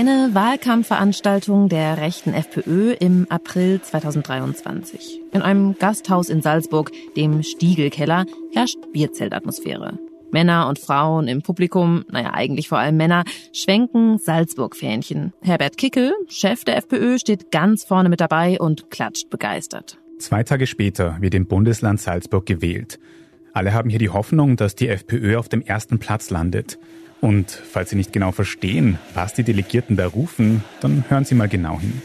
Eine Wahlkampfveranstaltung der rechten FPÖ im April 2023. In einem Gasthaus in Salzburg, dem Stiegelkeller, herrscht Bierzeltatmosphäre. Männer und Frauen im Publikum, naja eigentlich vor allem Männer, schwenken Salzburg-Fähnchen. Herbert Kickel, Chef der FPÖ, steht ganz vorne mit dabei und klatscht begeistert. Zwei Tage später wird im Bundesland Salzburg gewählt. Alle haben hier die Hoffnung, dass die FPÖ auf dem ersten Platz landet. Und falls Sie nicht genau verstehen, was die Delegierten da rufen, dann hören Sie mal genau hin.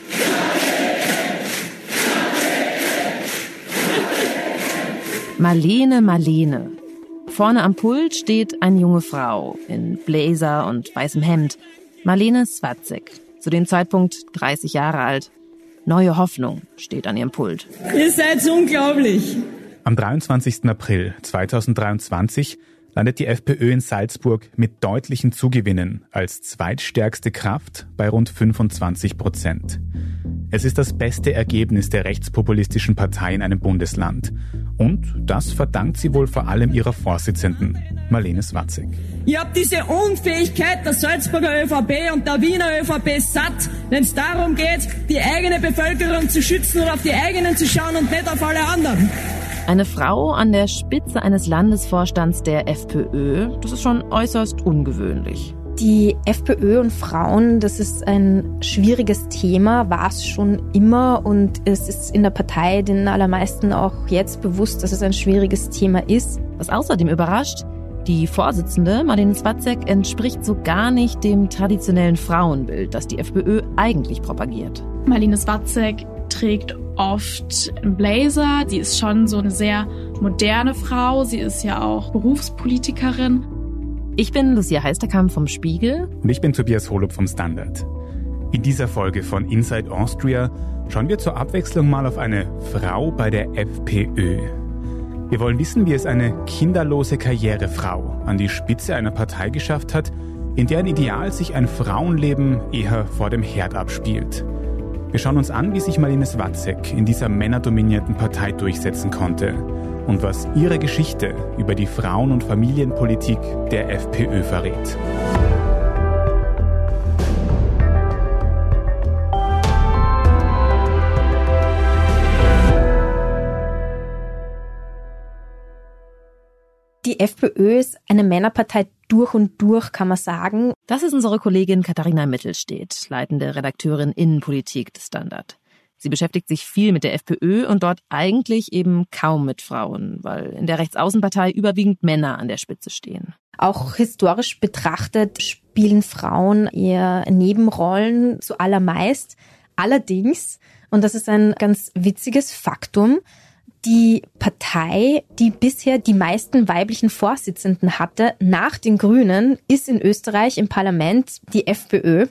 Marlene, Marlene. Vorne am Pult steht eine junge Frau in Blazer und weißem Hemd. Marlene Swatzek, zu dem Zeitpunkt 30 Jahre alt. Neue Hoffnung steht an ihrem Pult. Ihr seid unglaublich. Am 23. April 2023 landet die FPÖ in Salzburg mit deutlichen Zugewinnen als zweitstärkste Kraft bei rund 25 Prozent. Es ist das beste Ergebnis der rechtspopulistischen Partei in einem Bundesland. Und das verdankt sie wohl vor allem ihrer Vorsitzenden, Marlene Swatzek. Ihr habt diese Unfähigkeit der Salzburger ÖVP und der Wiener ÖVP satt, wenn es darum geht, die eigene Bevölkerung zu schützen und auf die eigenen zu schauen und nicht auf alle anderen. Eine Frau an der Spitze eines Landesvorstands der FPÖ, das ist schon äußerst ungewöhnlich. Die FPÖ und Frauen, das ist ein schwieriges Thema, war es schon immer und es ist in der Partei den allermeisten auch jetzt bewusst, dass es ein schwieriges Thema ist. Was außerdem überrascht, die Vorsitzende, Marlene Zwatzek, entspricht so gar nicht dem traditionellen Frauenbild, das die FPÖ eigentlich propagiert. Marlene Zwatzek trägt oft einen Blazer. Sie ist schon so eine sehr moderne Frau. Sie ist ja auch Berufspolitikerin. Ich bin Lucia Heisterkamp vom Spiegel. Und ich bin Tobias Holub vom Standard. In dieser Folge von Inside Austria schauen wir zur Abwechslung mal auf eine Frau bei der FPÖ. Wir wollen wissen, wie es eine kinderlose Karrierefrau an die Spitze einer Partei geschafft hat, in deren Ideal sich ein Frauenleben eher vor dem Herd abspielt. Wir schauen uns an, wie sich Marlene Swatzek in dieser männerdominierten Partei durchsetzen konnte und was ihre Geschichte über die Frauen- und Familienpolitik der FPÖ verrät. Die FPÖ ist eine Männerpartei durch und durch, kann man sagen. Das ist unsere Kollegin Katharina Mittelstedt, leitende Redakteurin Innenpolitik des Standard. Sie beschäftigt sich viel mit der FPÖ und dort eigentlich eben kaum mit Frauen, weil in der Rechtsaußenpartei überwiegend Männer an der Spitze stehen. Auch historisch betrachtet spielen Frauen eher Nebenrollen zu allermeist. Allerdings, und das ist ein ganz witziges Faktum, die Partei, die bisher die meisten weiblichen Vorsitzenden hatte, nach den Grünen, ist in Österreich im Parlament die FPÖ.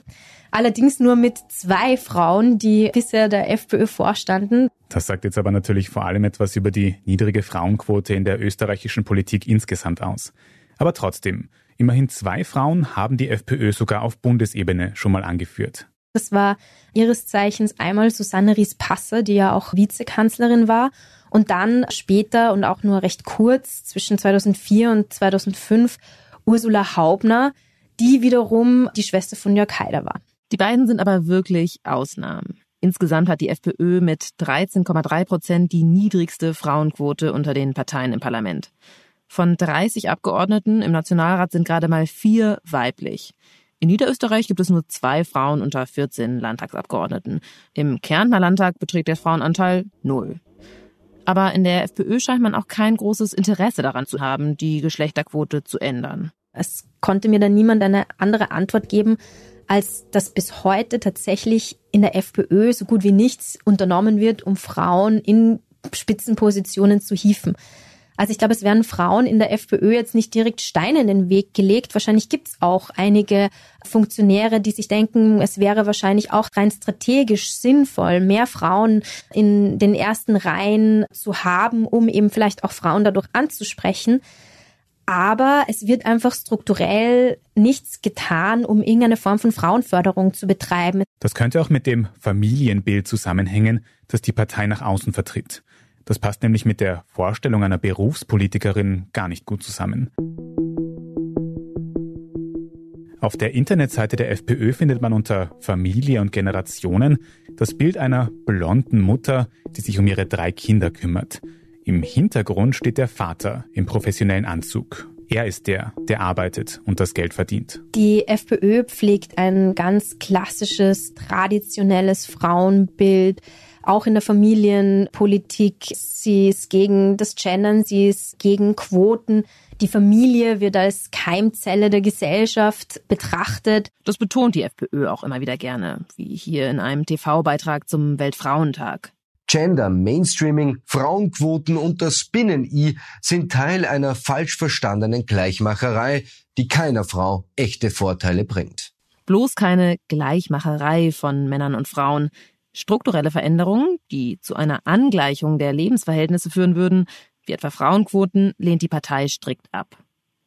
Allerdings nur mit zwei Frauen, die bisher der FPÖ vorstanden. Das sagt jetzt aber natürlich vor allem etwas über die niedrige Frauenquote in der österreichischen Politik insgesamt aus. Aber trotzdem, immerhin zwei Frauen haben die FPÖ sogar auf Bundesebene schon mal angeführt. Das war ihres Zeichens einmal Susanne Ries-Passer, die ja auch Vizekanzlerin war, und dann später und auch nur recht kurz zwischen 2004 und 2005 Ursula Haubner, die wiederum die Schwester von Jörg Haider war. Die beiden sind aber wirklich Ausnahmen. Insgesamt hat die FPÖ mit 13,3 Prozent die niedrigste Frauenquote unter den Parteien im Parlament. Von 30 Abgeordneten im Nationalrat sind gerade mal vier weiblich. In Niederösterreich gibt es nur zwei Frauen unter 14 Landtagsabgeordneten. Im Kärntner Landtag beträgt der Frauenanteil null. Aber in der FPÖ scheint man auch kein großes Interesse daran zu haben, die Geschlechterquote zu ändern. Es konnte mir dann niemand eine andere Antwort geben, als dass bis heute tatsächlich in der FPÖ so gut wie nichts unternommen wird, um Frauen in Spitzenpositionen zu hieven. Also ich glaube, es werden Frauen in der FPÖ jetzt nicht direkt Steine in den Weg gelegt. Wahrscheinlich gibt es auch einige Funktionäre, die sich denken, es wäre wahrscheinlich auch rein strategisch sinnvoll, mehr Frauen in den ersten Reihen zu haben, um eben vielleicht auch Frauen dadurch anzusprechen. Aber es wird einfach strukturell nichts getan, um irgendeine Form von Frauenförderung zu betreiben. Das könnte auch mit dem Familienbild zusammenhängen, das die Partei nach außen vertritt. Das passt nämlich mit der Vorstellung einer Berufspolitikerin gar nicht gut zusammen. Auf der Internetseite der FPÖ findet man unter Familie und Generationen das Bild einer blonden Mutter, die sich um ihre drei Kinder kümmert. Im Hintergrund steht der Vater im professionellen Anzug. Er ist der, der arbeitet und das Geld verdient. Die FPÖ pflegt ein ganz klassisches, traditionelles Frauenbild auch in der Familienpolitik. Sie ist gegen das Gendern, sie ist gegen Quoten. Die Familie wird als Keimzelle der Gesellschaft betrachtet. Das betont die FPÖ auch immer wieder gerne, wie hier in einem TV-Beitrag zum Weltfrauentag. Gender, Mainstreaming, Frauenquoten und das Binnen-I sind Teil einer falsch verstandenen Gleichmacherei, die keiner Frau echte Vorteile bringt. Bloß keine Gleichmacherei von Männern und Frauen. Strukturelle Veränderungen, die zu einer Angleichung der Lebensverhältnisse führen würden, wie etwa Frauenquoten, lehnt die Partei strikt ab.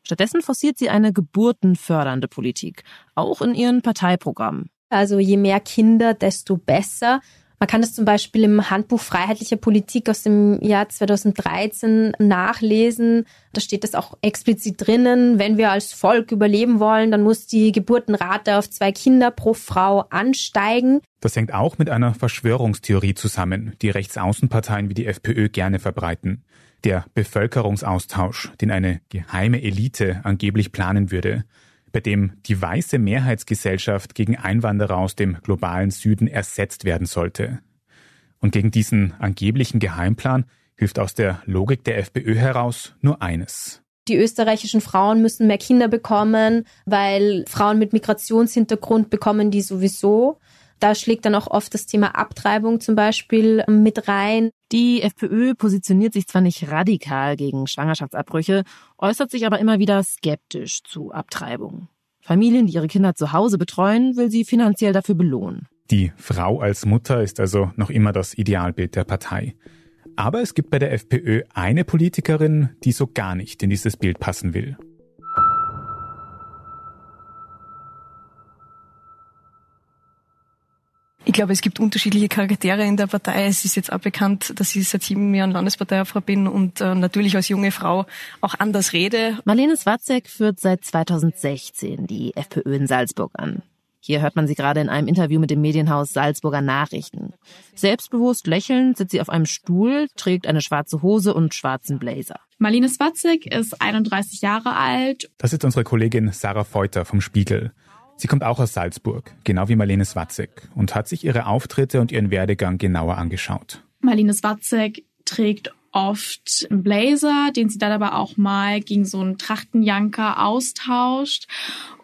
Stattdessen forciert sie eine geburtenfördernde Politik, auch in ihren Parteiprogrammen. Also je mehr Kinder, desto besser. Man kann das zum Beispiel im Handbuch Freiheitlicher Politik aus dem Jahr 2013 nachlesen. Da steht das auch explizit drinnen. Wenn wir als Volk überleben wollen, dann muss die Geburtenrate auf zwei Kinder pro Frau ansteigen. Das hängt auch mit einer Verschwörungstheorie zusammen, die Rechtsaußenparteien wie die FPÖ gerne verbreiten. Der Bevölkerungsaustausch, den eine geheime Elite angeblich planen würde bei dem die weiße Mehrheitsgesellschaft gegen Einwanderer aus dem globalen Süden ersetzt werden sollte. Und gegen diesen angeblichen Geheimplan hilft aus der Logik der FPÖ heraus nur eines. Die österreichischen Frauen müssen mehr Kinder bekommen, weil Frauen mit Migrationshintergrund bekommen die sowieso. Da schlägt dann auch oft das Thema Abtreibung zum Beispiel mit rein. Die FPÖ positioniert sich zwar nicht radikal gegen Schwangerschaftsabbrüche, äußert sich aber immer wieder skeptisch zu Abtreibung. Familien, die ihre Kinder zu Hause betreuen, will sie finanziell dafür belohnen. Die Frau als Mutter ist also noch immer das Idealbild der Partei. Aber es gibt bei der FPÖ eine Politikerin, die so gar nicht in dieses Bild passen will. Glaube, es gibt unterschiedliche Charaktere in der Partei. Es ist jetzt auch bekannt, dass ich seit sieben Jahren Landesparteiobfrau bin und äh, natürlich als junge Frau auch anders rede. Marlene Swatzek führt seit 2016 die FPÖ in Salzburg an. Hier hört man sie gerade in einem Interview mit dem Medienhaus Salzburger Nachrichten. Selbstbewusst lächelnd sitzt sie auf einem Stuhl, trägt eine schwarze Hose und schwarzen Blazer. Marlene Swatzek ist 31 Jahre alt. Das ist unsere Kollegin Sarah Feuter vom Spiegel. Sie kommt auch aus Salzburg, genau wie Marlene Swatzek, und hat sich ihre Auftritte und ihren Werdegang genauer angeschaut. Marlene Swatzek trägt oft einen Blazer, den sie dann aber auch mal gegen so einen Trachtenjanker austauscht.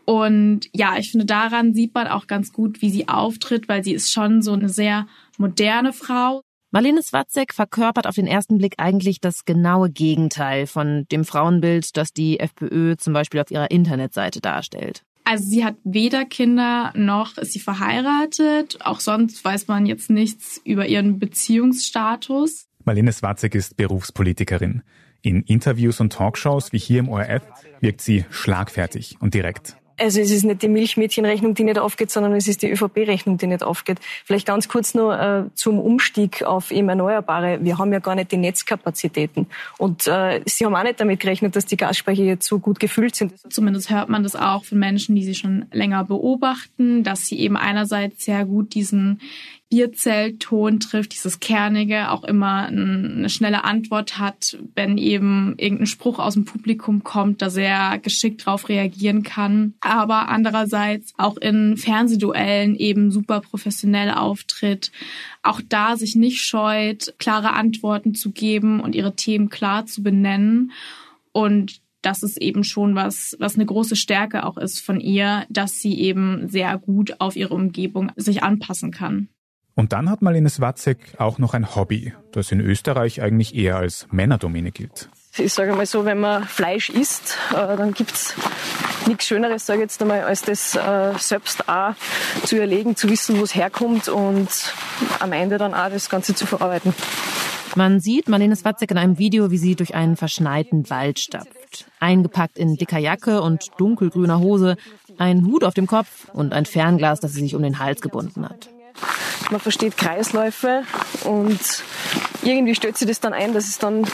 Und ja, ich finde, daran sieht man auch ganz gut, wie sie auftritt, weil sie ist schon so eine sehr moderne Frau. Marlene Swatzek verkörpert auf den ersten Blick eigentlich das genaue Gegenteil von dem Frauenbild, das die FPÖ zum Beispiel auf ihrer Internetseite darstellt. Also sie hat weder Kinder noch ist sie verheiratet. Auch sonst weiß man jetzt nichts über ihren Beziehungsstatus. Marlene Swarzek ist Berufspolitikerin. In Interviews und Talkshows wie hier im ORF wirkt sie schlagfertig und direkt. Also es ist nicht die Milchmädchenrechnung, die nicht aufgeht, sondern es ist die ÖVP-Rechnung, die nicht aufgeht. Vielleicht ganz kurz nur äh, zum Umstieg auf eben Erneuerbare. Wir haben ja gar nicht die Netzkapazitäten. Und äh, Sie haben auch nicht damit gerechnet, dass die Gasspeicher jetzt so gut gefüllt sind. Zumindest hört man das auch von Menschen, die sie schon länger beobachten, dass sie eben einerseits sehr gut diesen Bierzellton trifft, dieses Kernige, auch immer eine schnelle Antwort hat, wenn eben irgendein Spruch aus dem Publikum kommt, da sehr geschickt drauf reagieren kann. Aber andererseits auch in Fernsehduellen eben super professionell auftritt, auch da sich nicht scheut, klare Antworten zu geben und ihre Themen klar zu benennen. Und das ist eben schon was, was eine große Stärke auch ist von ihr, dass sie eben sehr gut auf ihre Umgebung sich anpassen kann. Und dann hat Marlene Swatzek auch noch ein Hobby, das in Österreich eigentlich eher als Männerdomäne gilt. Ich sage mal so, wenn man Fleisch isst, äh, dann gibt's nichts Schöneres, sage ich jetzt einmal, als das äh, selbst auch zu erlegen, zu wissen, wo es herkommt und am Ende dann auch das Ganze zu verarbeiten. Man sieht Marlene Swatzek in einem Video, wie sie durch einen verschneiten Wald stapft. Eingepackt in dicker Jacke und dunkelgrüner Hose, ein Hut auf dem Kopf und ein Fernglas, das sie sich um den Hals gebunden hat man versteht Kreisläufe und irgendwie stellt sich das dann ein, dass es dann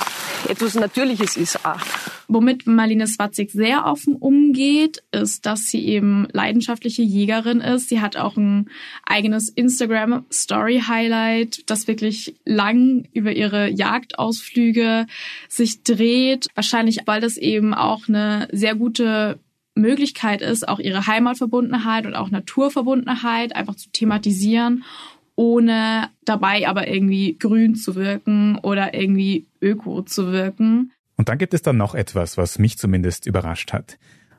etwas Natürliches ist auch. Womit Marlene Swatzig sehr offen umgeht, ist, dass sie eben leidenschaftliche Jägerin ist. Sie hat auch ein eigenes Instagram Story Highlight, das wirklich lang über ihre Jagdausflüge sich dreht. Wahrscheinlich, weil das eben auch eine sehr gute Möglichkeit ist, auch ihre Heimatverbundenheit und auch Naturverbundenheit einfach zu thematisieren, ohne dabei aber irgendwie grün zu wirken oder irgendwie öko zu wirken. Und dann gibt es dann noch etwas, was mich zumindest überrascht hat.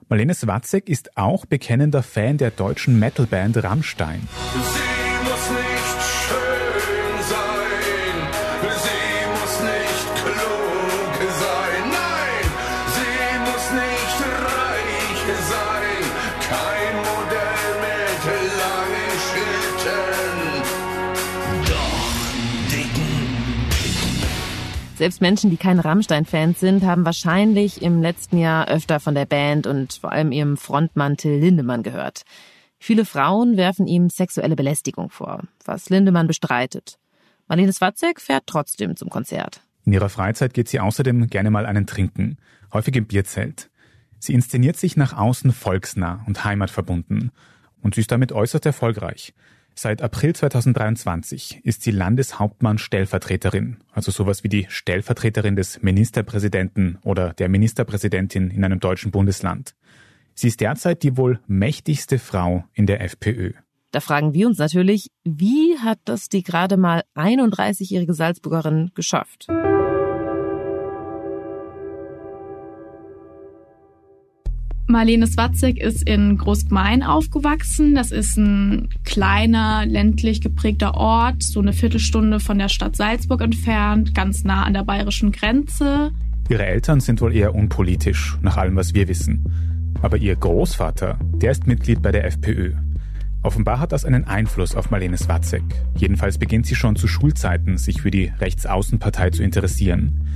Marlene Swatzek ist auch bekennender Fan der deutschen Metalband Rammstein. Selbst Menschen, die keine Rammstein-Fans sind, haben wahrscheinlich im letzten Jahr öfter von der Band und vor allem ihrem Frontmann Till Lindemann gehört. Viele Frauen werfen ihm sexuelle Belästigung vor, was Lindemann bestreitet. Marlene Swatzek fährt trotzdem zum Konzert. In ihrer Freizeit geht sie außerdem gerne mal einen trinken, häufig im Bierzelt. Sie inszeniert sich nach außen volksnah und heimatverbunden und sie ist damit äußerst erfolgreich. Seit April 2023 ist sie Landeshauptmann-Stellvertreterin, also sowas wie die Stellvertreterin des Ministerpräsidenten oder der Ministerpräsidentin in einem deutschen Bundesland. Sie ist derzeit die wohl mächtigste Frau in der FPÖ. Da fragen wir uns natürlich, wie hat das die gerade mal 31-jährige Salzburgerin geschafft? Marlene Swatzek ist in Großgmain aufgewachsen. Das ist ein kleiner, ländlich geprägter Ort, so eine Viertelstunde von der Stadt Salzburg entfernt, ganz nah an der bayerischen Grenze. Ihre Eltern sind wohl eher unpolitisch, nach allem, was wir wissen. Aber ihr Großvater, der ist Mitglied bei der FPÖ. Offenbar hat das einen Einfluss auf Marlene Swatzek. Jedenfalls beginnt sie schon zu Schulzeiten, sich für die Rechtsaußenpartei zu interessieren.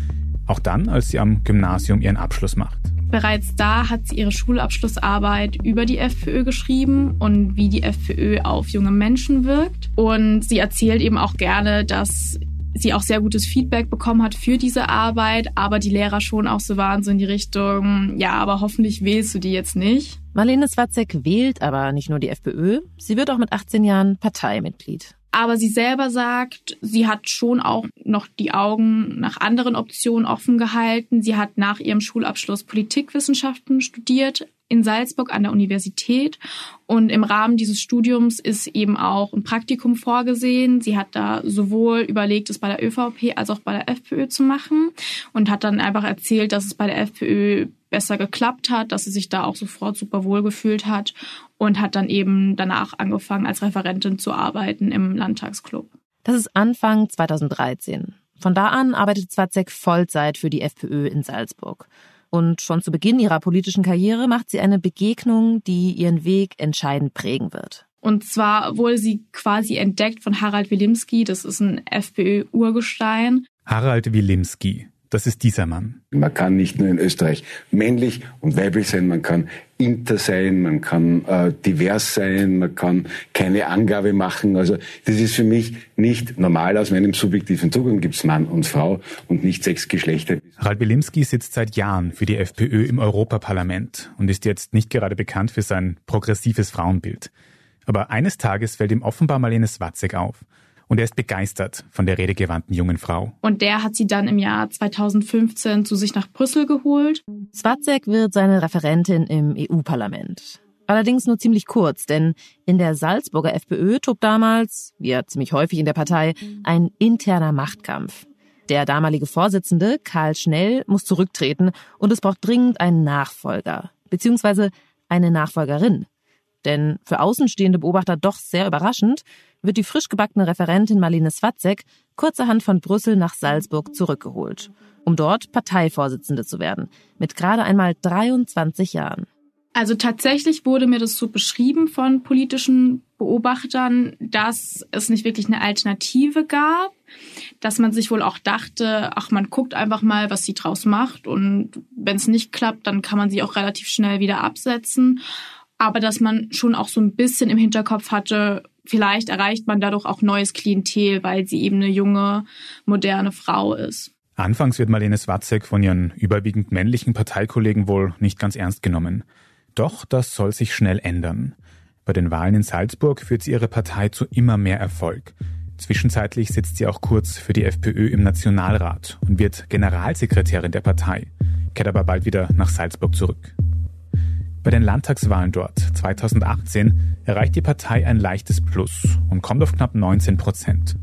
Auch dann, als sie am Gymnasium ihren Abschluss macht. Bereits da hat sie ihre Schulabschlussarbeit über die FPÖ geschrieben und wie die FPÖ auf junge Menschen wirkt. Und sie erzählt eben auch gerne, dass sie auch sehr gutes Feedback bekommen hat für diese Arbeit, aber die Lehrer schon auch so waren, so in die Richtung, ja, aber hoffentlich wählst du die jetzt nicht. Marlene Swatzek wählt aber nicht nur die FPÖ, sie wird auch mit 18 Jahren Parteimitglied. Aber sie selber sagt, sie hat schon auch noch die Augen nach anderen Optionen offen gehalten. Sie hat nach ihrem Schulabschluss Politikwissenschaften studiert in Salzburg an der Universität. Und im Rahmen dieses Studiums ist eben auch ein Praktikum vorgesehen. Sie hat da sowohl überlegt, es bei der ÖVP als auch bei der FPÖ zu machen und hat dann einfach erzählt, dass es bei der FPÖ besser geklappt hat, dass sie sich da auch sofort super wohl gefühlt hat und hat dann eben danach angefangen, als Referentin zu arbeiten im Landtagsclub. Das ist Anfang 2013. Von da an arbeitet Zwatzek Vollzeit für die FPÖ in Salzburg. Und schon zu Beginn ihrer politischen Karriere macht sie eine Begegnung, die ihren Weg entscheidend prägen wird. Und zwar wurde sie quasi entdeckt von Harald Wilimski, das ist ein FPÖ-Urgestein. Harald Wilimski, das ist dieser Mann. Man kann nicht nur in Österreich männlich und weiblich sein, man kann inter sein, man kann äh, divers sein, man kann keine Angabe machen. Also das ist für mich nicht normal. Aus meinem subjektiven Zugang gibt es Mann und Frau und nicht sechs Geschlechter. Harald Wilimski sitzt seit Jahren für die FPÖ im Europaparlament und ist jetzt nicht gerade bekannt für sein progressives Frauenbild. Aber eines Tages fällt ihm offenbar Marlene Swatzek auf – und er ist begeistert von der redegewandten jungen Frau. Und der hat sie dann im Jahr 2015 zu sich nach Brüssel geholt. Swatzek wird seine Referentin im EU-Parlament. Allerdings nur ziemlich kurz, denn in der Salzburger FPÖ tobt damals, wie ja ziemlich häufig in der Partei, ein interner Machtkampf. Der damalige Vorsitzende, Karl Schnell, muss zurücktreten und es braucht dringend einen Nachfolger, beziehungsweise eine Nachfolgerin. Denn für außenstehende Beobachter doch sehr überraschend, wird die frisch gebackene Referentin Marlene Swatzek kurzerhand von Brüssel nach Salzburg zurückgeholt, um dort Parteivorsitzende zu werden, mit gerade einmal 23 Jahren. Also tatsächlich wurde mir das so beschrieben von politischen Beobachtern, dass es nicht wirklich eine Alternative gab, dass man sich wohl auch dachte, ach, man guckt einfach mal, was sie draus macht und wenn es nicht klappt, dann kann man sie auch relativ schnell wieder absetzen. Aber dass man schon auch so ein bisschen im Hinterkopf hatte, vielleicht erreicht man dadurch auch neues Klientel, weil sie eben eine junge, moderne Frau ist. Anfangs wird Marlene Swatzek von ihren überwiegend männlichen Parteikollegen wohl nicht ganz ernst genommen. Doch das soll sich schnell ändern. Bei den Wahlen in Salzburg führt sie ihre Partei zu immer mehr Erfolg. Zwischenzeitlich sitzt sie auch kurz für die FPÖ im Nationalrat und wird Generalsekretärin der Partei, kehrt aber bald wieder nach Salzburg zurück. Bei den Landtagswahlen dort 2018 erreicht die Partei ein leichtes Plus und kommt auf knapp 19 Prozent.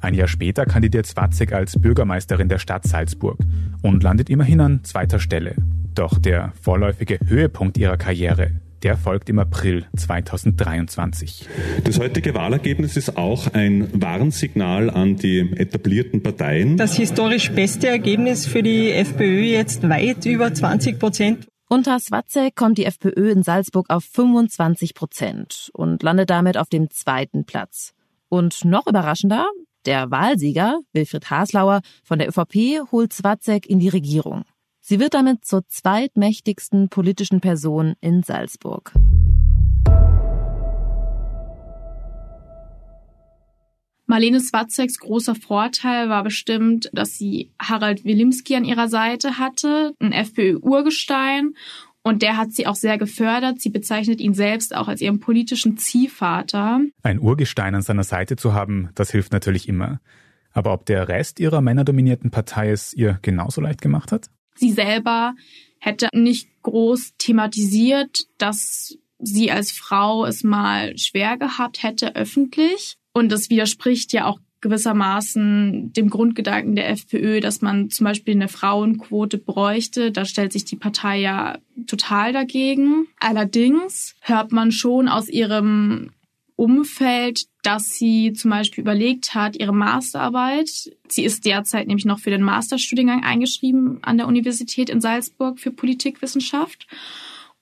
Ein Jahr später kandidiert Zwatzek als Bürgermeisterin der Stadt Salzburg und landet immerhin an zweiter Stelle. Doch der vorläufige Höhepunkt ihrer Karriere, der folgt im April 2023. Das heutige Wahlergebnis ist auch ein Warnsignal an die etablierten Parteien. Das historisch beste Ergebnis für die FPÖ jetzt weit über 20 Prozent. Unter Swatzek kommt die FPÖ in Salzburg auf 25 Prozent und landet damit auf dem zweiten Platz. Und noch überraschender, der Wahlsieger, Wilfried Haslauer von der ÖVP, holt Zwatzek in die Regierung. Sie wird damit zur zweitmächtigsten politischen Person in Salzburg. Marlene Swatzeks großer Vorteil war bestimmt, dass sie Harald Wilimski an ihrer Seite hatte, ein FPÖ-Urgestein und der hat sie auch sehr gefördert. Sie bezeichnet ihn selbst auch als ihren politischen Ziehvater. Ein Urgestein an seiner Seite zu haben, das hilft natürlich immer. Aber ob der Rest ihrer männerdominierten Partei es ihr genauso leicht gemacht hat? Sie selber hätte nicht groß thematisiert, dass sie als Frau es mal schwer gehabt hätte öffentlich. Und das widerspricht ja auch gewissermaßen dem Grundgedanken der FPÖ, dass man zum Beispiel eine Frauenquote bräuchte. Da stellt sich die Partei ja total dagegen. Allerdings hört man schon aus ihrem Umfeld, dass sie zum Beispiel überlegt hat, ihre Masterarbeit, sie ist derzeit nämlich noch für den Masterstudiengang eingeschrieben an der Universität in Salzburg für Politikwissenschaft.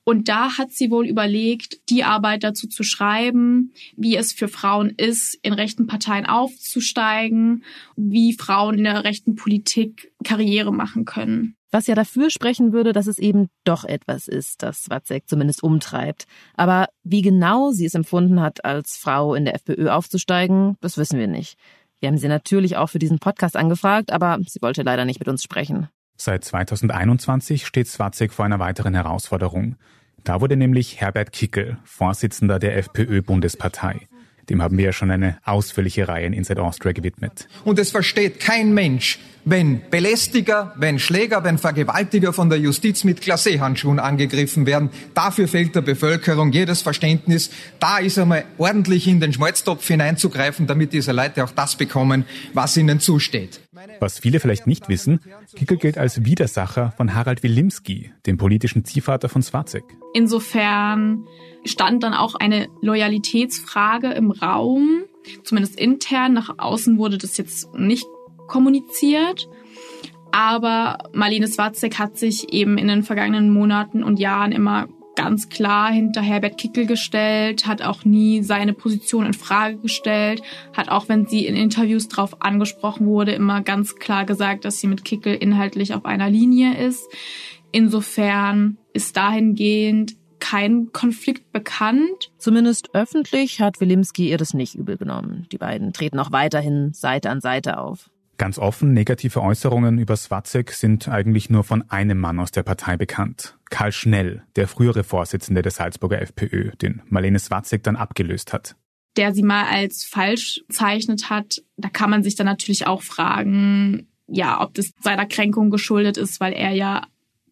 Und da hat sie wohl überlegt, die Arbeit dazu zu schreiben, wie es für Frauen ist, in rechten Parteien aufzusteigen, wie Frauen in der rechten Politik Karriere machen können. Was ja dafür sprechen würde, dass es eben doch etwas ist, das Watzek zumindest umtreibt. Aber wie genau sie es empfunden hat, als Frau in der FPÖ aufzusteigen, das wissen wir nicht. Wir haben sie natürlich auch für diesen Podcast angefragt, aber sie wollte leider nicht mit uns sprechen. Seit 2021 steht Swatzek vor einer weiteren Herausforderung. Da wurde nämlich Herbert Kickel Vorsitzender der FPÖ-Bundespartei. Dem haben wir ja schon eine ausführliche Reihe in Inside Austria gewidmet. Und es versteht kein Mensch, wenn Belästiger, wenn Schläger, wenn Vergewaltiger von der Justiz mit Glacéhandschuhen angegriffen werden. Dafür fehlt der Bevölkerung jedes Verständnis. Da ist einmal ordentlich in den Schmalztopf hineinzugreifen, damit diese Leute auch das bekommen, was ihnen zusteht. Was viele vielleicht nicht wissen, Kickel gilt als Widersacher von Harald Wilimski, dem politischen Ziehvater von Swarzek. Insofern stand dann auch eine Loyalitätsfrage im Raum, zumindest intern. Nach außen wurde das jetzt nicht kommuniziert. Aber Marlene Swatzek hat sich eben in den vergangenen Monaten und Jahren immer ganz klar hinter Herbert Kickel gestellt, hat auch nie seine Position in Frage gestellt, hat auch wenn sie in Interviews darauf angesprochen wurde, immer ganz klar gesagt, dass sie mit Kickel inhaltlich auf einer Linie ist. Insofern ist dahingehend kein Konflikt bekannt. Zumindest öffentlich hat Wilimski ihr das nicht übel genommen. Die beiden treten auch weiterhin Seite an Seite auf. Ganz offen negative Äußerungen über Swatzek sind eigentlich nur von einem Mann aus der Partei bekannt. Karl Schnell, der frühere Vorsitzende der Salzburger FPÖ, den Marlene Swatzek dann abgelöst hat. Der sie mal als falsch bezeichnet hat. Da kann man sich dann natürlich auch fragen, ja, ob das seiner Kränkung geschuldet ist, weil er ja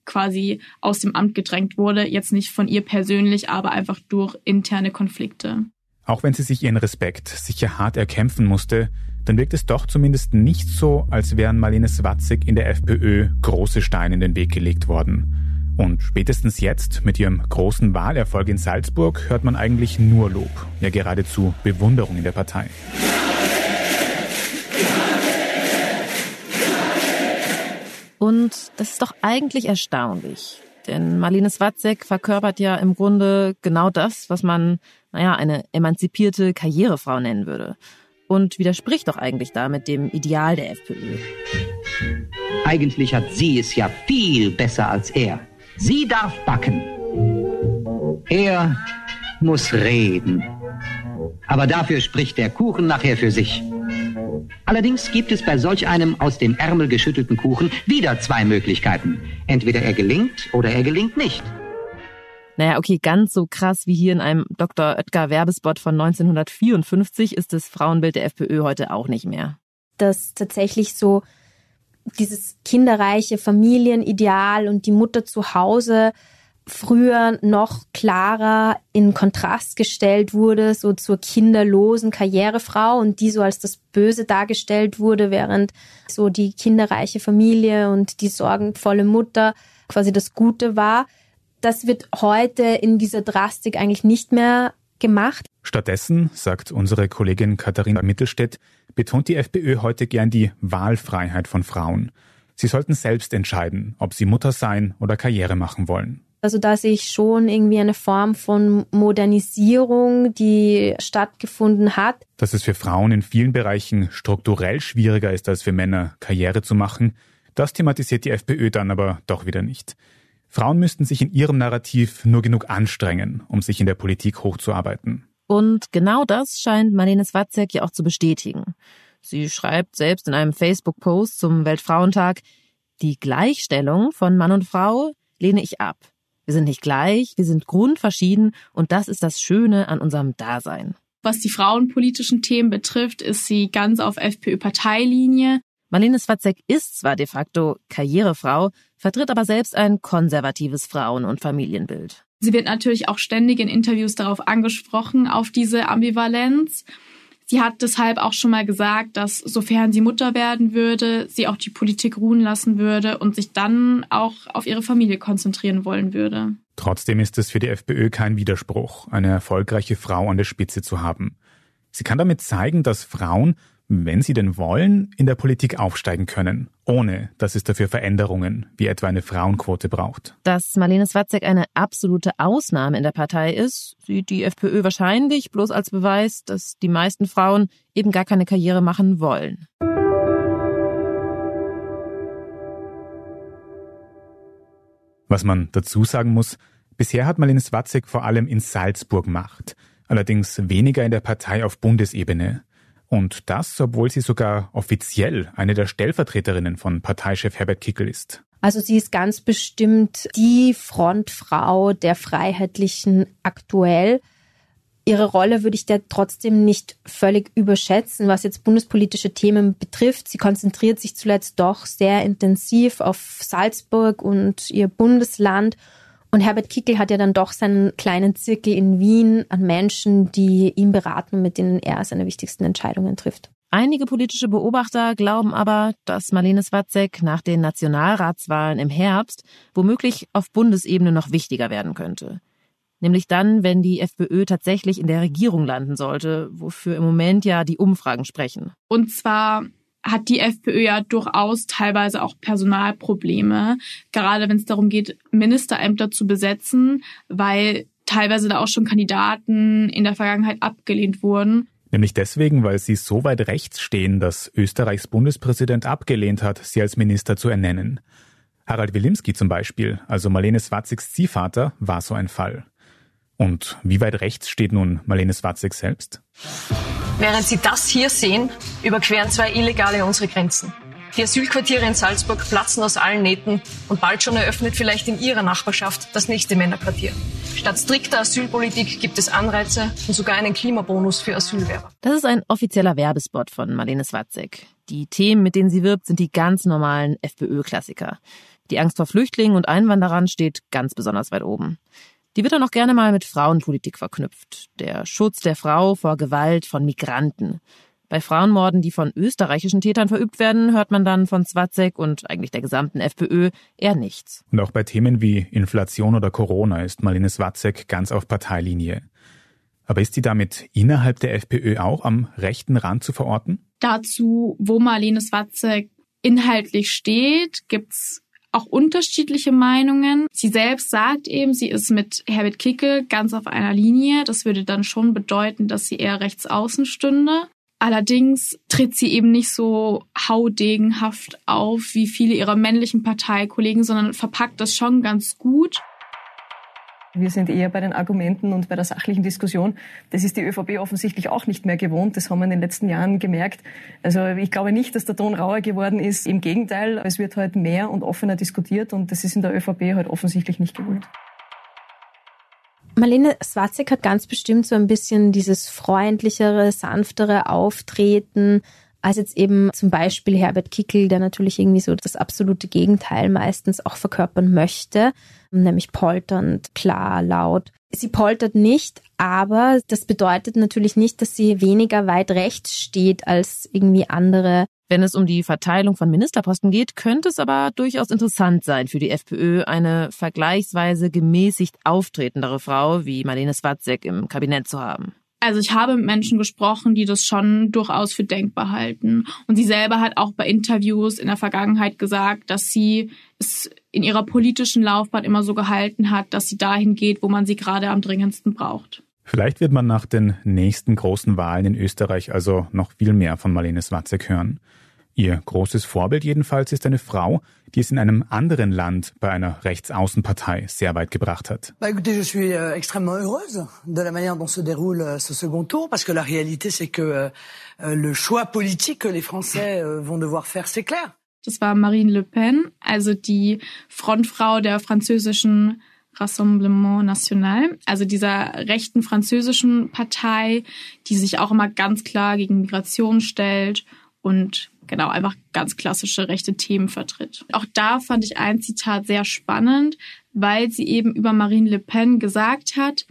quasi aus dem Amt gedrängt wurde. Jetzt nicht von ihr persönlich, aber einfach durch interne Konflikte. Auch wenn sie sich ihren Respekt sicher hart erkämpfen musste, dann wirkt es doch zumindest nicht so, als wären Marlene Swatzig in der FPÖ große Steine in den Weg gelegt worden. Und spätestens jetzt, mit ihrem großen Wahlerfolg in Salzburg, hört man eigentlich nur Lob, ja geradezu Bewunderung in der Partei. Und das ist doch eigentlich erstaunlich. Denn Marlene Swatzek verkörpert ja im Grunde genau das, was man, naja, eine emanzipierte Karrierefrau nennen würde und widerspricht doch eigentlich damit dem Ideal der FPÖ. Eigentlich hat sie es ja viel besser als er. Sie darf backen. Er muss reden. Aber dafür spricht der Kuchen nachher für sich. Allerdings gibt es bei solch einem aus dem Ärmel geschüttelten Kuchen wieder zwei Möglichkeiten. Entweder er gelingt oder er gelingt nicht. Naja, okay, ganz so krass wie hier in einem Dr. Oetker Werbespot von 1954 ist das Frauenbild der FPÖ heute auch nicht mehr. Dass tatsächlich so dieses kinderreiche Familienideal und die Mutter zu Hause früher noch klarer in Kontrast gestellt wurde, so zur kinderlosen Karrierefrau und die so als das Böse dargestellt wurde, während so die kinderreiche Familie und die sorgenvolle Mutter quasi das Gute war. Das wird heute in dieser Drastik eigentlich nicht mehr gemacht. Stattdessen, sagt unsere Kollegin Katharina Mittelstädt, betont die FPÖ heute gern die Wahlfreiheit von Frauen. Sie sollten selbst entscheiden, ob sie Mutter sein oder Karriere machen wollen. Also da sehe ich schon irgendwie eine Form von Modernisierung, die stattgefunden hat. Dass es für Frauen in vielen Bereichen strukturell schwieriger ist als für Männer, Karriere zu machen, das thematisiert die FPÖ dann aber doch wieder nicht. Frauen müssten sich in ihrem Narrativ nur genug anstrengen, um sich in der Politik hochzuarbeiten. Und genau das scheint Marlene Swatzek ja auch zu bestätigen. Sie schreibt selbst in einem Facebook-Post zum Weltfrauentag, die Gleichstellung von Mann und Frau lehne ich ab. Wir sind nicht gleich, wir sind grundverschieden und das ist das Schöne an unserem Dasein. Was die frauenpolitischen Themen betrifft, ist sie ganz auf FPÖ-Parteilinie. Marlene Swatzek ist zwar de facto Karrierefrau, vertritt aber selbst ein konservatives Frauen- und Familienbild. Sie wird natürlich auch ständig in Interviews darauf angesprochen, auf diese Ambivalenz. Sie hat deshalb auch schon mal gesagt, dass sofern sie Mutter werden würde, sie auch die Politik ruhen lassen würde und sich dann auch auf ihre Familie konzentrieren wollen würde. Trotzdem ist es für die FPÖ kein Widerspruch, eine erfolgreiche Frau an der Spitze zu haben. Sie kann damit zeigen, dass Frauen wenn sie denn wollen, in der Politik aufsteigen können, ohne dass es dafür Veränderungen wie etwa eine Frauenquote braucht. Dass Marlene Swatzek eine absolute Ausnahme in der Partei ist, sieht die FPÖ wahrscheinlich bloß als Beweis, dass die meisten Frauen eben gar keine Karriere machen wollen. Was man dazu sagen muss, bisher hat Marlene Swatzek vor allem in Salzburg Macht, allerdings weniger in der Partei auf Bundesebene. Und das, obwohl sie sogar offiziell eine der Stellvertreterinnen von Parteichef Herbert Kickel ist. Also sie ist ganz bestimmt die Frontfrau der Freiheitlichen aktuell. Ihre Rolle würde ich da trotzdem nicht völlig überschätzen, was jetzt bundespolitische Themen betrifft. Sie konzentriert sich zuletzt doch sehr intensiv auf Salzburg und ihr Bundesland und Herbert Kickel hat ja dann doch seinen kleinen Zirkel in Wien an Menschen, die ihm beraten, mit denen er seine wichtigsten Entscheidungen trifft. Einige politische Beobachter glauben aber, dass Marlene Swatzek nach den Nationalratswahlen im Herbst womöglich auf Bundesebene noch wichtiger werden könnte. Nämlich dann, wenn die FPÖ tatsächlich in der Regierung landen sollte, wofür im Moment ja die Umfragen sprechen. Und zwar hat die FPÖ ja durchaus teilweise auch Personalprobleme, gerade wenn es darum geht, Ministerämter zu besetzen, weil teilweise da auch schon Kandidaten in der Vergangenheit abgelehnt wurden. Nämlich deswegen, weil sie so weit rechts stehen, dass Österreichs Bundespräsident abgelehnt hat, sie als Minister zu ernennen. Harald Wilimski zum Beispiel, also Marlene Swatzigs Ziehvater, war so ein Fall. Und wie weit rechts steht nun Marlene Swatzig selbst? Während Sie das hier sehen, überqueren zwei Illegale unsere Grenzen. Die Asylquartiere in Salzburg platzen aus allen Nähten und bald schon eröffnet vielleicht in Ihrer Nachbarschaft das nächste Männerquartier. Statt strikter Asylpolitik gibt es Anreize und sogar einen Klimabonus für Asylwerber. Das ist ein offizieller Werbespot von Marlene Swatzek. Die Themen, mit denen sie wirbt, sind die ganz normalen FPÖ-Klassiker. Die Angst vor Flüchtlingen und Einwanderern steht ganz besonders weit oben. Die wird dann auch gerne mal mit Frauenpolitik verknüpft. Der Schutz der Frau vor Gewalt von Migranten. Bei Frauenmorden, die von österreichischen Tätern verübt werden, hört man dann von Zwatzek und eigentlich der gesamten FPÖ eher nichts. Und auch bei Themen wie Inflation oder Corona ist Marlene Zwatzek ganz auf Parteilinie. Aber ist sie damit innerhalb der FPÖ auch am rechten Rand zu verorten? Dazu, wo Marlene Zwatzek inhaltlich steht, gibt's auch unterschiedliche Meinungen. Sie selbst sagt eben, sie ist mit Herbert Kickel ganz auf einer Linie. Das würde dann schon bedeuten, dass sie eher rechts außen stünde. Allerdings tritt sie eben nicht so haudegenhaft auf wie viele ihrer männlichen Parteikollegen, sondern verpackt das schon ganz gut. Wir sind eher bei den Argumenten und bei der sachlichen Diskussion. Das ist die ÖVP offensichtlich auch nicht mehr gewohnt. Das haben wir in den letzten Jahren gemerkt. Also ich glaube nicht, dass der Ton rauer geworden ist. Im Gegenteil, es wird halt mehr und offener diskutiert und das ist in der ÖVP halt offensichtlich nicht gewollt. Marlene Swatzek hat ganz bestimmt so ein bisschen dieses freundlichere, sanftere Auftreten als jetzt eben zum Beispiel Herbert Kickel, der natürlich irgendwie so das absolute Gegenteil meistens auch verkörpern möchte, nämlich polternd, klar, laut. Sie poltert nicht, aber das bedeutet natürlich nicht, dass sie weniger weit rechts steht als irgendwie andere wenn es um die Verteilung von Ministerposten geht, könnte es aber durchaus interessant sein für die FPÖ, eine vergleichsweise gemäßigt auftretendere Frau wie Marlene Swatzek im Kabinett zu haben. Also ich habe mit Menschen gesprochen, die das schon durchaus für denkbar halten. Und sie selber hat auch bei Interviews in der Vergangenheit gesagt, dass sie es in ihrer politischen Laufbahn immer so gehalten hat, dass sie dahin geht, wo man sie gerade am dringendsten braucht. Vielleicht wird man nach den nächsten großen Wahlen in Österreich also noch viel mehr von Marlene Swatzek hören. Ihr großes Vorbild jedenfalls ist eine Frau, die es in einem anderen Land bei einer Rechtsaußenpartei sehr weit gebracht hat. Bah écoutez, je suis euh, extrêmement heureuse de la manière dont se déroule euh, ce second tour, parce que la réalité c'est que euh, le choix politique que les Français vont devoir faire, c'est clair. Das war Marine Le Pen, also die Frontfrau der französischen Rassemblement National, also dieser rechten französischen Partei, die sich auch immer ganz klar gegen Migration stellt und genau einfach ganz klassische rechte Themen vertritt. Auch da fand ich ein Zitat sehr spannend, weil sie eben über Marine Le Pen gesagt hat,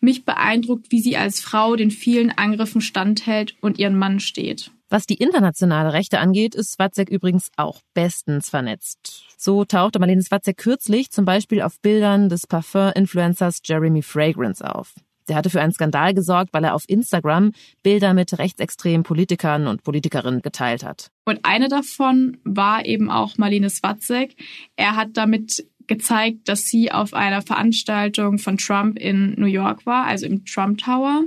mich beeindruckt, wie sie als Frau den vielen Angriffen standhält und ihren Mann steht. Was die internationale Rechte angeht, ist Swatzek übrigens auch bestens vernetzt. So tauchte Marlene Swatzek kürzlich zum Beispiel auf Bildern des Parfum-Influencers Jeremy Fragrance auf. Der hatte für einen Skandal gesorgt, weil er auf Instagram Bilder mit rechtsextremen Politikern und Politikerinnen geteilt hat. Und eine davon war eben auch Marlene Swatzek. Er hat damit gezeigt, dass sie auf einer Veranstaltung von Trump in New York war, also im Trump Tower.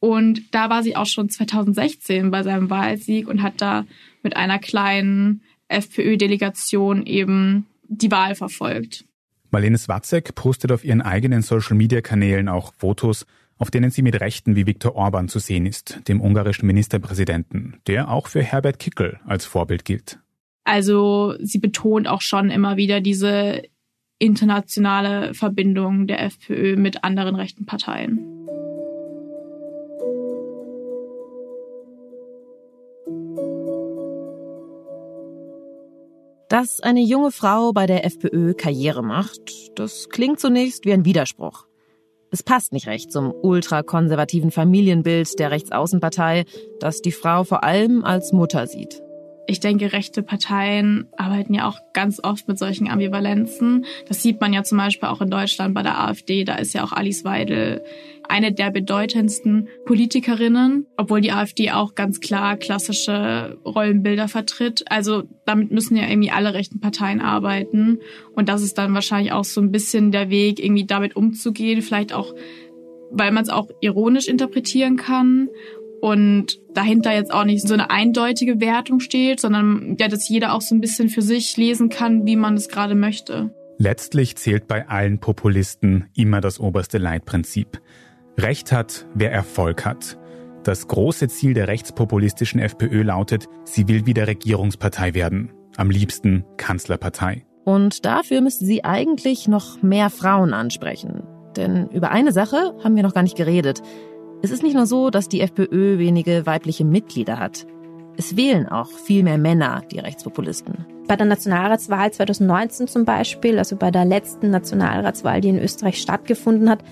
Und da war sie auch schon 2016 bei seinem Wahlsieg und hat da mit einer kleinen FPÖ-Delegation eben die Wahl verfolgt. Marlene Swatzek postet auf ihren eigenen Social-Media-Kanälen auch Fotos, auf denen sie mit Rechten wie Viktor Orban zu sehen ist, dem ungarischen Ministerpräsidenten, der auch für Herbert Kickel als Vorbild gilt. Also sie betont auch schon immer wieder diese internationale Verbindung der FPÖ mit anderen rechten Parteien. Dass eine junge Frau bei der FPÖ Karriere macht, das klingt zunächst wie ein Widerspruch. Es passt nicht recht zum ultrakonservativen Familienbild der Rechtsaußenpartei, das die Frau vor allem als Mutter sieht. Ich denke, rechte Parteien arbeiten ja auch ganz oft mit solchen Ambivalenzen. Das sieht man ja zum Beispiel auch in Deutschland bei der AfD. Da ist ja auch Alice Weidel eine der bedeutendsten Politikerinnen, obwohl die AfD auch ganz klar klassische Rollenbilder vertritt. Also damit müssen ja irgendwie alle rechten Parteien arbeiten. Und das ist dann wahrscheinlich auch so ein bisschen der Weg, irgendwie damit umzugehen. Vielleicht auch, weil man es auch ironisch interpretieren kann und dahinter jetzt auch nicht so eine eindeutige Wertung steht, sondern ja, dass jeder auch so ein bisschen für sich lesen kann, wie man es gerade möchte. Letztlich zählt bei allen Populisten immer das oberste Leitprinzip. Recht hat, wer Erfolg hat. Das große Ziel der rechtspopulistischen FPÖ lautet, sie will wieder Regierungspartei werden. Am liebsten Kanzlerpartei. Und dafür müsste sie eigentlich noch mehr Frauen ansprechen. Denn über eine Sache haben wir noch gar nicht geredet. Es ist nicht nur so, dass die FPÖ wenige weibliche Mitglieder hat. Es wählen auch viel mehr Männer, die Rechtspopulisten. Bei der Nationalratswahl 2019 zum Beispiel, also bei der letzten Nationalratswahl, die in Österreich stattgefunden hat,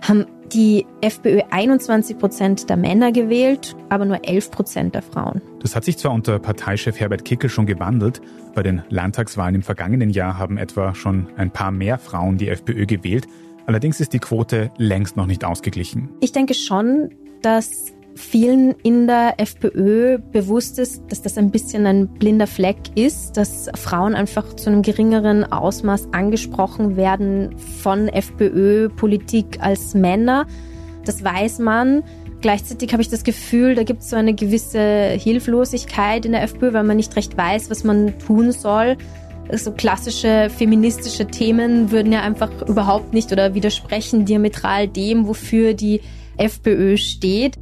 haben die FPÖ 21 Prozent der Männer gewählt, aber nur 11 Prozent der Frauen. Das hat sich zwar unter Parteichef Herbert Kickel schon gewandelt. Bei den Landtagswahlen im vergangenen Jahr haben etwa schon ein paar mehr Frauen die FPÖ gewählt. Allerdings ist die Quote längst noch nicht ausgeglichen. Ich denke schon, dass vielen in der FPÖ bewusst ist, dass das ein bisschen ein blinder Fleck ist, dass Frauen einfach zu einem geringeren Ausmaß angesprochen werden von FPÖ-Politik als Männer. Das weiß man. Gleichzeitig habe ich das Gefühl, da gibt es so eine gewisse Hilflosigkeit in der FPÖ, weil man nicht recht weiß, was man tun soll. So klassische feministische Themen würden ja einfach überhaupt nicht oder widersprechen diametral dem, wofür die FPÖ steht.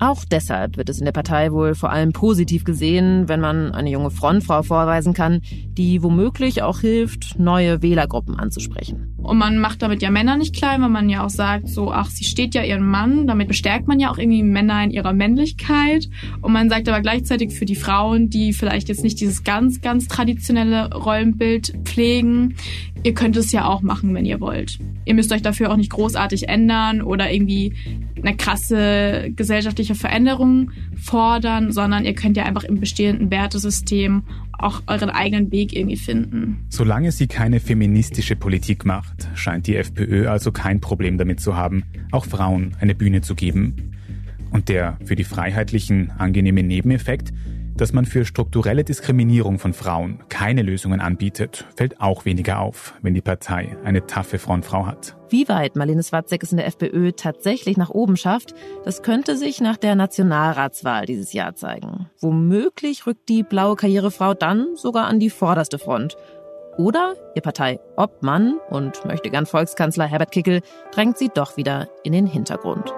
Auch deshalb wird es in der Partei wohl vor allem positiv gesehen, wenn man eine junge Frontfrau vorweisen kann, die womöglich auch hilft, neue Wählergruppen anzusprechen. Und man macht damit ja Männer nicht klein, weil man ja auch sagt, so, ach, sie steht ja ihren Mann. Damit bestärkt man ja auch irgendwie Männer in ihrer Männlichkeit. Und man sagt aber gleichzeitig für die Frauen, die vielleicht jetzt nicht dieses ganz, ganz traditionelle Rollenbild pflegen, ihr könnt es ja auch machen, wenn ihr wollt. Ihr müsst euch dafür auch nicht großartig ändern oder irgendwie eine krasse gesellschaftliche Veränderung fordern, sondern ihr könnt ja einfach im bestehenden Wertesystem auch euren eigenen Weg irgendwie finden. Solange sie keine feministische Politik macht, scheint die FPÖ also kein Problem damit zu haben, auch Frauen eine Bühne zu geben. Und der für die Freiheitlichen angenehme Nebeneffekt, dass man für strukturelle Diskriminierung von Frauen keine Lösungen anbietet, fällt auch weniger auf, wenn die Partei eine taffe Frauenfrau hat. Wie weit Marlene Swatzek es in der FPÖ tatsächlich nach oben schafft, das könnte sich nach der Nationalratswahl dieses Jahr zeigen. Womöglich rückt die blaue Karrierefrau dann sogar an die vorderste Front. Oder ihr Partei Obmann und möchte gern Volkskanzler Herbert Kickel drängt sie doch wieder in den Hintergrund.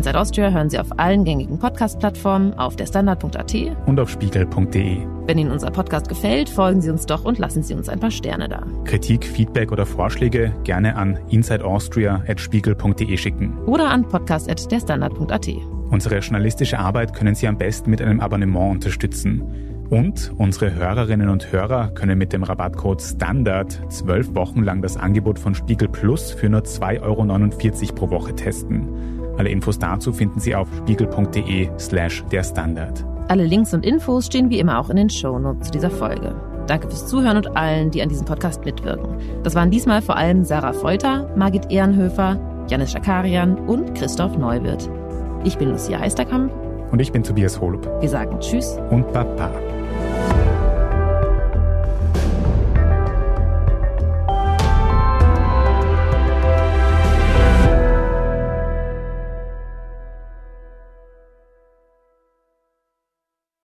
Inside Austria hören Sie auf allen gängigen Podcast-Plattformen, auf der Standard.at und auf spiegel.de. Wenn Ihnen unser Podcast gefällt, folgen Sie uns doch und lassen Sie uns ein paar Sterne da. Kritik, Feedback oder Vorschläge gerne an insideaustria.spiegel.de schicken. Oder an podcast.derstandard.at. Unsere journalistische Arbeit können Sie am besten mit einem Abonnement unterstützen. Und unsere Hörerinnen und Hörer können mit dem Rabattcode STANDARD zwölf Wochen lang das Angebot von Spiegel Plus für nur 2,49 Euro pro Woche testen. Alle Infos dazu finden Sie auf spiegel.de slash der Standard. Alle Links und Infos stehen wie immer auch in den Shownotes zu dieser Folge. Danke fürs Zuhören und allen, die an diesem Podcast mitwirken. Das waren diesmal vor allem Sarah Feuter, Margit Ehrenhöfer, Janis Schakarian und Christoph Neuwirth. Ich bin Lucia Eisterkamp. Und ich bin Tobias Holub. Wir sagen Tschüss und Baba.